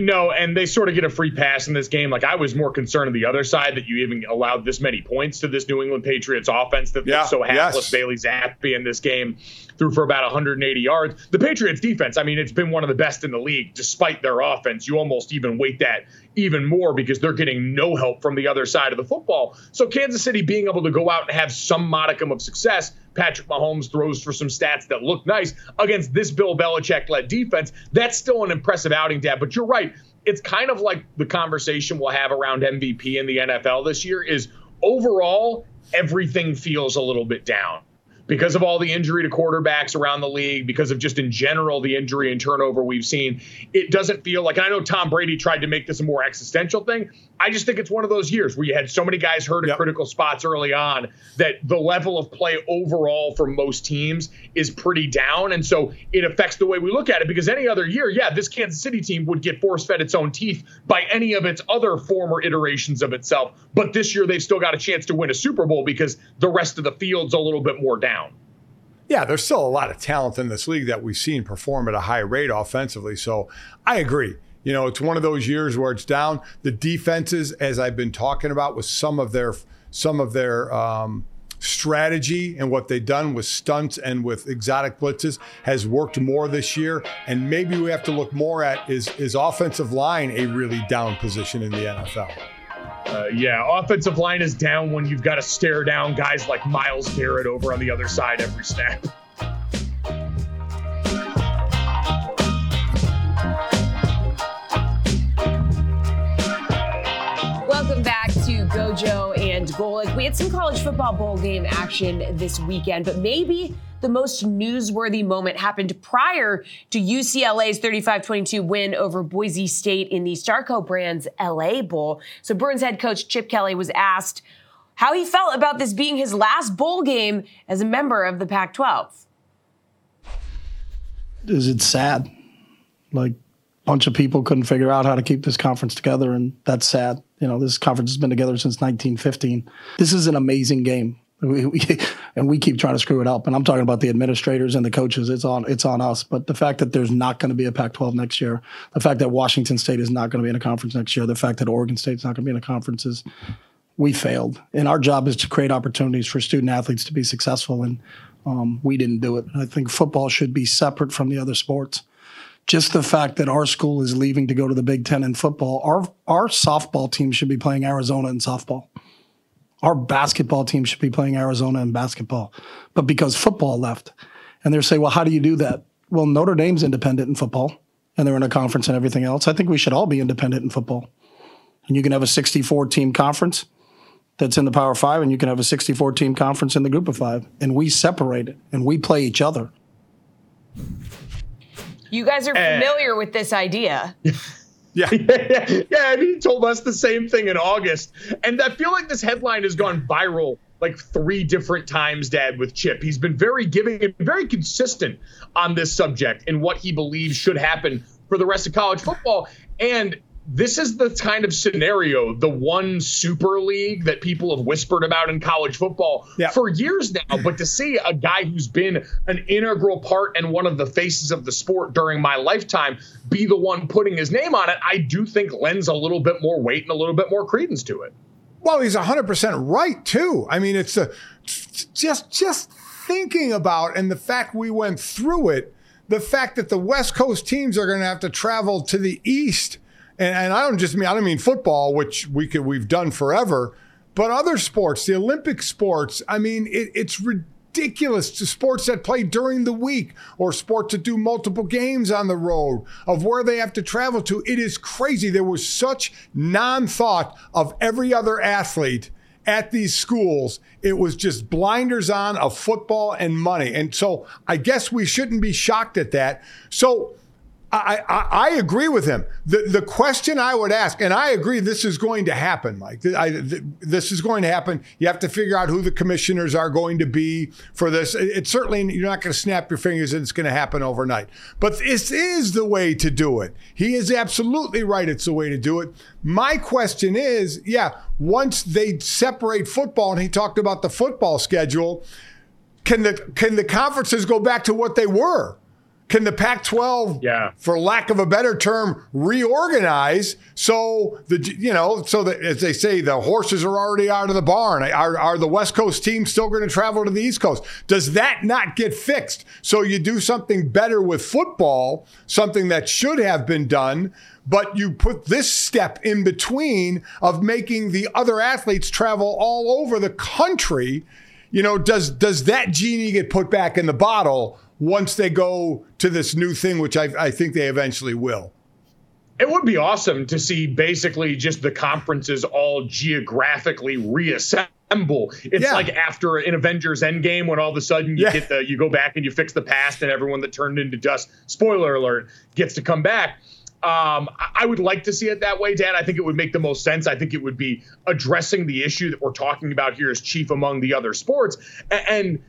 No, and they sort of get a free pass in this game. Like I was more concerned on the other side that you even allowed this many points to this New England Patriots offense that yeah, so hapless. Yes. Bailey Zappe in this game threw for about 180 yards. The Patriots defense, I mean, it's been one of the best in the league despite their offense. You almost even weight that even more because they're getting no help from the other side of the football. So Kansas City being able to go out and have some modicum of success, Patrick Mahomes throws for some stats that look nice against this Bill Belichick led defense. That's still an impressive outing, Dad. But you're right. It's kind of like the conversation we'll have around MVP in the NFL this year is overall, everything feels a little bit down because of all the injury to quarterbacks around the league, because of just in general the injury and turnover we've seen, it doesn't feel like. I know Tom Brady tried to make this a more existential thing. I just think it's one of those years where you had so many guys hurt yep. at critical spots early on that the level of play overall for most teams is pretty down. And so it affects the way we look at it because any other year, yeah, this Kansas City team would get force fed its own teeth by any of its other former iterations of itself. But this year, they've still got a chance to win a Super Bowl because the rest of the field's a little bit more down. Yeah, there's still a lot of talent in this league that we've seen perform at a high rate offensively. So I agree. You know, it's one of those years where it's down. The defenses, as I've been talking about, with some of their some of their um, strategy and what they've done with stunts and with exotic blitzes has worked more this year. And maybe we have to look more at is is offensive line a really down position in the NFL. Uh, yeah, offensive line is down when you've got to stare down guys like Myles Garrett over on the other side every snap. <laughs> Welcome back to Gojo and Golic. We had some college football bowl game action this weekend, but maybe the most newsworthy moment happened prior to UCLA's 35-22 win over Boise State in the Starco Brands LA Bowl. So Bruins head coach Chip Kelly was asked how he felt about this being his last bowl game as a member of the Pac-12. Is it sad? Like a bunch of people couldn't figure out how to keep this conference together, and that's sad. You know, this conference has been together since 1915. This is an amazing game. <laughs> And we keep trying to screw it up. And I'm talking about the administrators and the coaches. It's on it's on us. But the fact that there's not going to be a Pac-12 next year, the fact that Washington State is not going to be in a conference next year, the fact that Oregon State's not going to be in a conference is we failed. And our job is to create opportunities for student athletes to be successful. And um, we didn't do it. I think football should be separate from the other sports just the fact that our school is leaving to go to the Big Ten in football, our our softball team should be playing Arizona in softball. Our basketball team should be playing Arizona in basketball. But because football left, and they're saying, well, how do you do that? Well, Notre Dame's independent in football, and they're in a conference and everything else. I think we should all be independent in football. And you can have a 64 team conference that's in the Power Five, and you can have a 64 team conference in the Group of Five, and we separate it and we play each other. You guys are eh. familiar uh, with this idea. <laughs> Yeah. <laughs> yeah, and he told us the same thing in August. And I feel like this headline has gone viral like three different times, Dad, with Chip. He's been very giving and very consistent on this subject and what he believes should happen for the rest of college football. And this is the kind of scenario, the one super league that people have whispered about in college football Yeah. for years now. But to see a guy who's been an integral part and one of the faces of the sport during my lifetime be the one putting his name on it, I do think lends a little bit more weight and a little bit more credence to it. Well, he's 100% right too. I mean, it's a, just just thinking about and the fact we went through it, the fact that the West Coast teams are going to have to travel to the East, and, and I don't just mean I don't mean football, which we could we've done forever, but other sports, the Olympic sports. I mean, it, it's ridiculous to sports that play during the week or sports that do multiple games on the road of where they have to travel to. It is crazy. There was such non thought of every other athlete at these schools. It was just blinders on of football and money. And so I guess we shouldn't be shocked at that. So I, I, agree with him. The, the question I would ask, and I agree this is going to happen, Mike. I, this is going to happen. You have to figure out who the commissioners are going to be for this. It- It's certainly, you're not going to snap your fingers and it's going to happen overnight. But this is the way to do it. He is absolutely right. It's the way to do it. My question is yeah, once they separate football, and he talked about the football schedule, can the, can the conferences go back to what they were? Can the Pac 12, Yeah. for lack of a better term, reorganize so the you know so that as they say the horses are already out of the barn? Are, are the West Coast teams still going to travel to the East Coast? Does that not get fixed? So you do something better with football, something that should have been done, but you put this step in between of making the other athletes travel all over the country. You know, does does that genie get put back in the bottle once they go to this new thing, which I, I think they eventually will? It would be awesome to see basically just the conferences all geographically reassemble. It's Yeah. like after an Avengers Endgame when all of a sudden you Yeah. get the you go back and you fix the past and everyone that turned into dust, spoiler alert, gets to come back. Um, I- I would like to see it that way, Dan. I think it would make the most sense. I think it would be addressing the issue that we're talking about here as chief among the other sports. And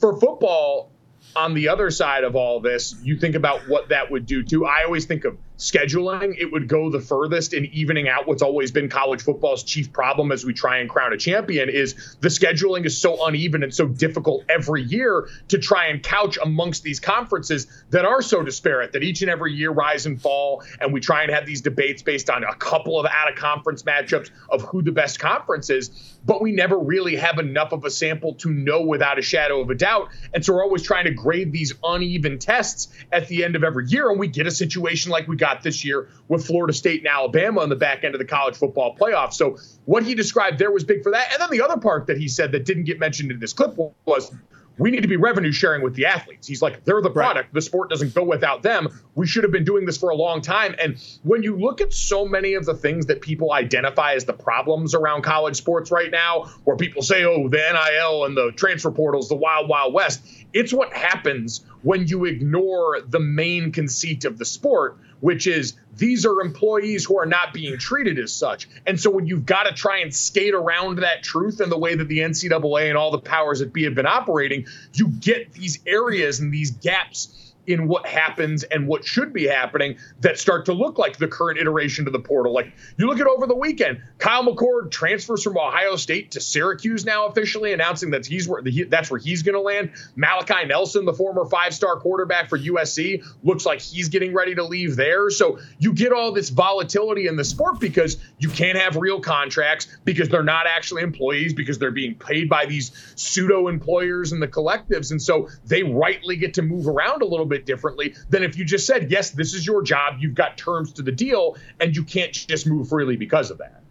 for football, on the other side of all this, you think about what that would do too. I always think of scheduling. It would go the furthest in evening out what's always been college football's chief problem as we try and crown a champion is the scheduling is so uneven and so difficult every year to try and couch amongst these conferences that are so disparate that each and every year rise and fall and we try and have these debates based on a couple of out of conference matchups of who the best conference is but we never really have enough of a sample to know without a shadow of a doubt. And so we're always trying to grade these uneven tests at the end of every year. And we get a situation like we got this year with Florida State and Alabama on the back end of the college football playoff. So what he described there was big for that. And then the other part that he said that didn't get mentioned in this clip was we need to be revenue sharing with the athletes. He's like, they're the product. The sport doesn't go without them. We should have been doing this for a long time. And when you look at so many of the things that people identify as the problems around college sports right now, where people say, oh, the NIL and the transfer portals, the wild, wild west, it's what happens when you ignore the main conceit of the sport, which is these are employees who are not being treated as such. And so when you've got to try and skate around that truth and the way that the NCAA and all the powers that be have been operating, you get these areas and these gaps in what happens and what should be happening that start to look like the current iteration to the portal. Like you look at over the weekend, Kyle McCord transfers from Ohio State to Syracuse now officially announcing that he's where he, that's where he's going to land. Malachi Nelson, the former five-star quarterback for USC, looks like he's getting ready to leave there. So you get all this volatility in the sport because you can't have real contracts because they're not actually employees because they're being paid by these pseudo employers and the collectives. And so they rightly get to move around a little bit differently than if you just said, yes, this is your job. You've got terms to the deal and you can't just move freely because of that.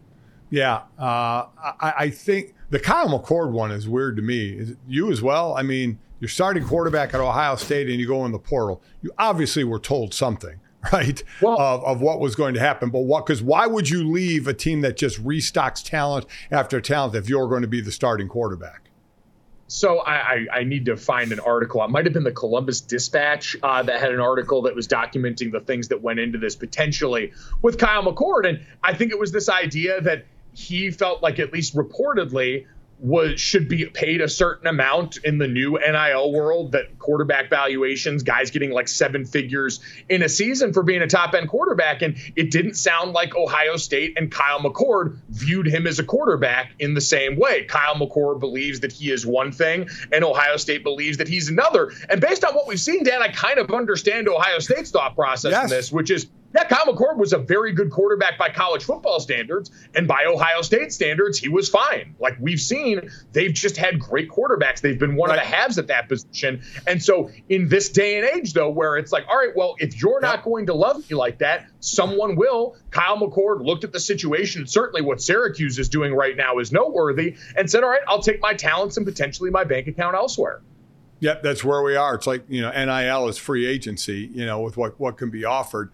Yeah, uh, I, I think the Kyle McCord one is weird to me. Is it you as well? I mean, you're starting quarterback at Ohio State and you go in the portal. You obviously were told something, <laughs> right? Well- of, of what was going to happen. But what? Because why would you leave a team that just restocks talent after talent if you're going to be the starting quarterback? So I, I, I, need to find an article. It might have been the Columbus Dispatch uh, that had an article that was documenting the things that went into this potentially with Kyle McCord. And I think it was this idea that he felt like, at least reportedly, was should be paid a certain amount in the new NIL world that quarterback valuations, guys getting like seven figures in a season for being a top end quarterback. And it didn't sound like Ohio State and Kyle McCord viewed him as a quarterback in the same way. Kyle McCord believes that he is one thing, and Ohio State believes that he's another. And based on what we've seen, Dan, I kind of understand Ohio State's thought process yes. in this, which is yeah, Kyle McCord was a very good quarterback by college football standards, and by Ohio State standards, he was fine. Like we've seen, they've just had great quarterbacks. They've been one right. of the halves at that position. And so, in this day and age, though, where it's like, all right, well, if you're not going to love me like that, someone will. Kyle McCord looked at the situation. Certainly, what Syracuse is doing right now is noteworthy, and said, all right, I'll take my talents and potentially my bank account elsewhere. Yep, that's where we are. It's like you know, NIL is free agency. You know, with what what can be offered.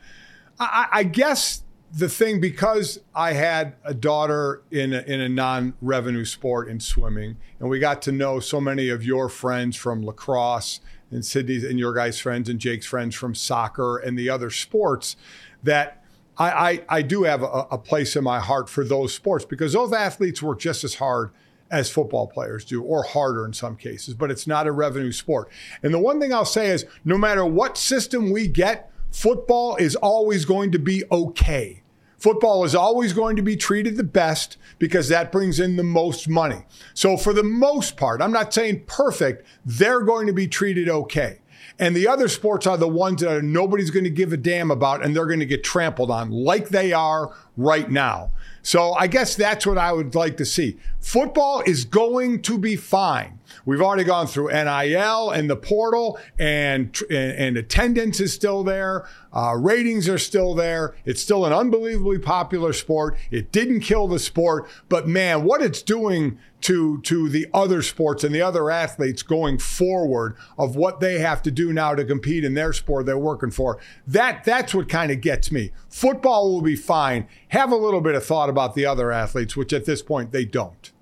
I, I guess the thing because I had a daughter in a, in a non-revenue sport in swimming, and we got to know so many of your friends from lacrosse and Sydney's and your guys' friends and Jake's friends from soccer and the other sports, that I I, I do have a, a place in my heart for those sports because those athletes work just as hard as football players do, or harder in some cases, but it's not a revenue sport. And the one thing I'll say is no matter what system we get, football is always going to be okay. Football is always going to be treated the best because that brings in the most money. So, for the most part, I'm not saying perfect, they're going to be treated okay. And the other sports are the ones that nobody's going to give a damn about and they're going to get trampled on like they are right now. So I guess that's what I would like to see. Football is going to be fine. We've already gone through NIL and the portal, and and, attendance is still there. Uh, ratings are still there. It's still an unbelievably popular sport. It didn't kill the sport, but man, what it's doing to to the other sports and the other athletes going forward of what they have to do now to compete in their sport they're working for. That that's what kind of gets me. Football will be fine. Have a little bit of thought about the other athletes, which at this point they don't.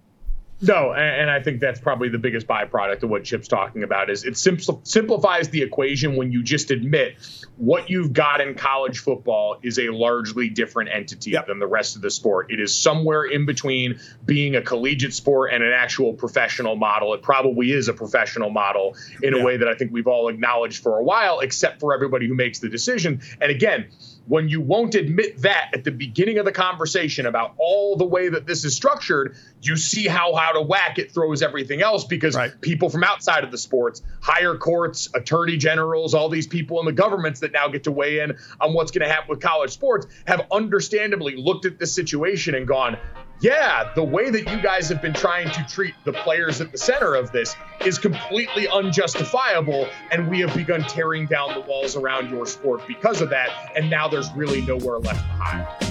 No, and, I think that's probably the biggest byproduct of what Chip's talking about is it simplifies the equation when you just admit what you've got in college football is a largely different entity yep. than the rest of the sport. It is somewhere in between being a collegiate sport and an actual professional model. It probably is a professional model in yeah. a way that I think we've all acknowledged for a while, except for everybody who makes the decision. And again, when you won't admit that at the beginning of the conversation about all the way that this is structured, you see how out of whack it throws everything else because right. people from outside of the sports, higher courts, attorney generals, all these people in the governments that now get to weigh in on what's going to happen with college sports have understandably looked at this situation and gone, yeah, the way that you guys have been trying to treat the players at the center of this is completely unjustifiable. And we have begun tearing down the walls around your sport because of that. And now there's really nowhere left to hide.